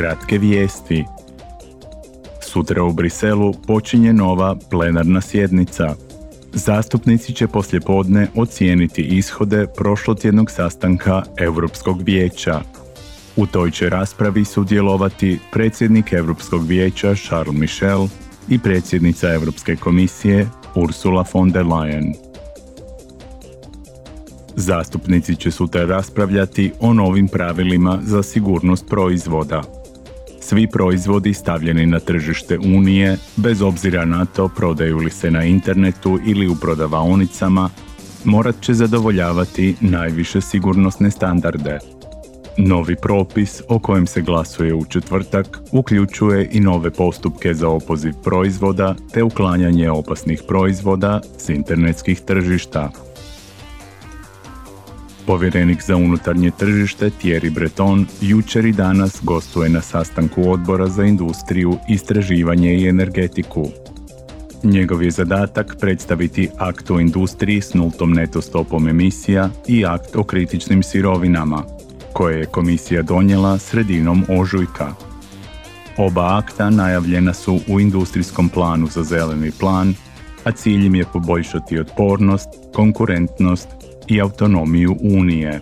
Kratke vijesti. Sutra u Briselu počinje nova plenarna sjednica. Zastupnici će poslijepodne ocijeniti ishode prošlotjednog sastanka Europskog vijeća. U toj će raspravi sudjelovati predsjednik Europskog vijeća Charles Michel i predsjednica Europske komisije Ursula von der Leyen. Zastupnici će sutra raspravljati o novim pravilima za sigurnost proizvoda. Svi proizvodi stavljeni na tržište Unije, bez obzira na to prodaju li se na internetu ili u prodavaonicama, morat će zadovoljavati najviše sigurnosne standarde. Novi propis o kojem se glasuje u četvrtak uključuje i nove postupke za opoziv proizvoda te uklanjanje opasnih proizvoda s internetskih tržišta. Povjerenik za unutarnje tržište Thierry Breton jučer i danas gostuje na sastanku odbora za industriju, istraživanje i energetiku. Njegov je zadatak predstaviti akt o industriji s nultom neto stopom emisija i akt o kritičnim sirovinama, koje je komisija donijela sredinom ožujka. Oba akta najavljena su u industrijskom planu za zeleni plan, a cilj im je poboljšati otpornost, konkurentnost i autonomiju Unije.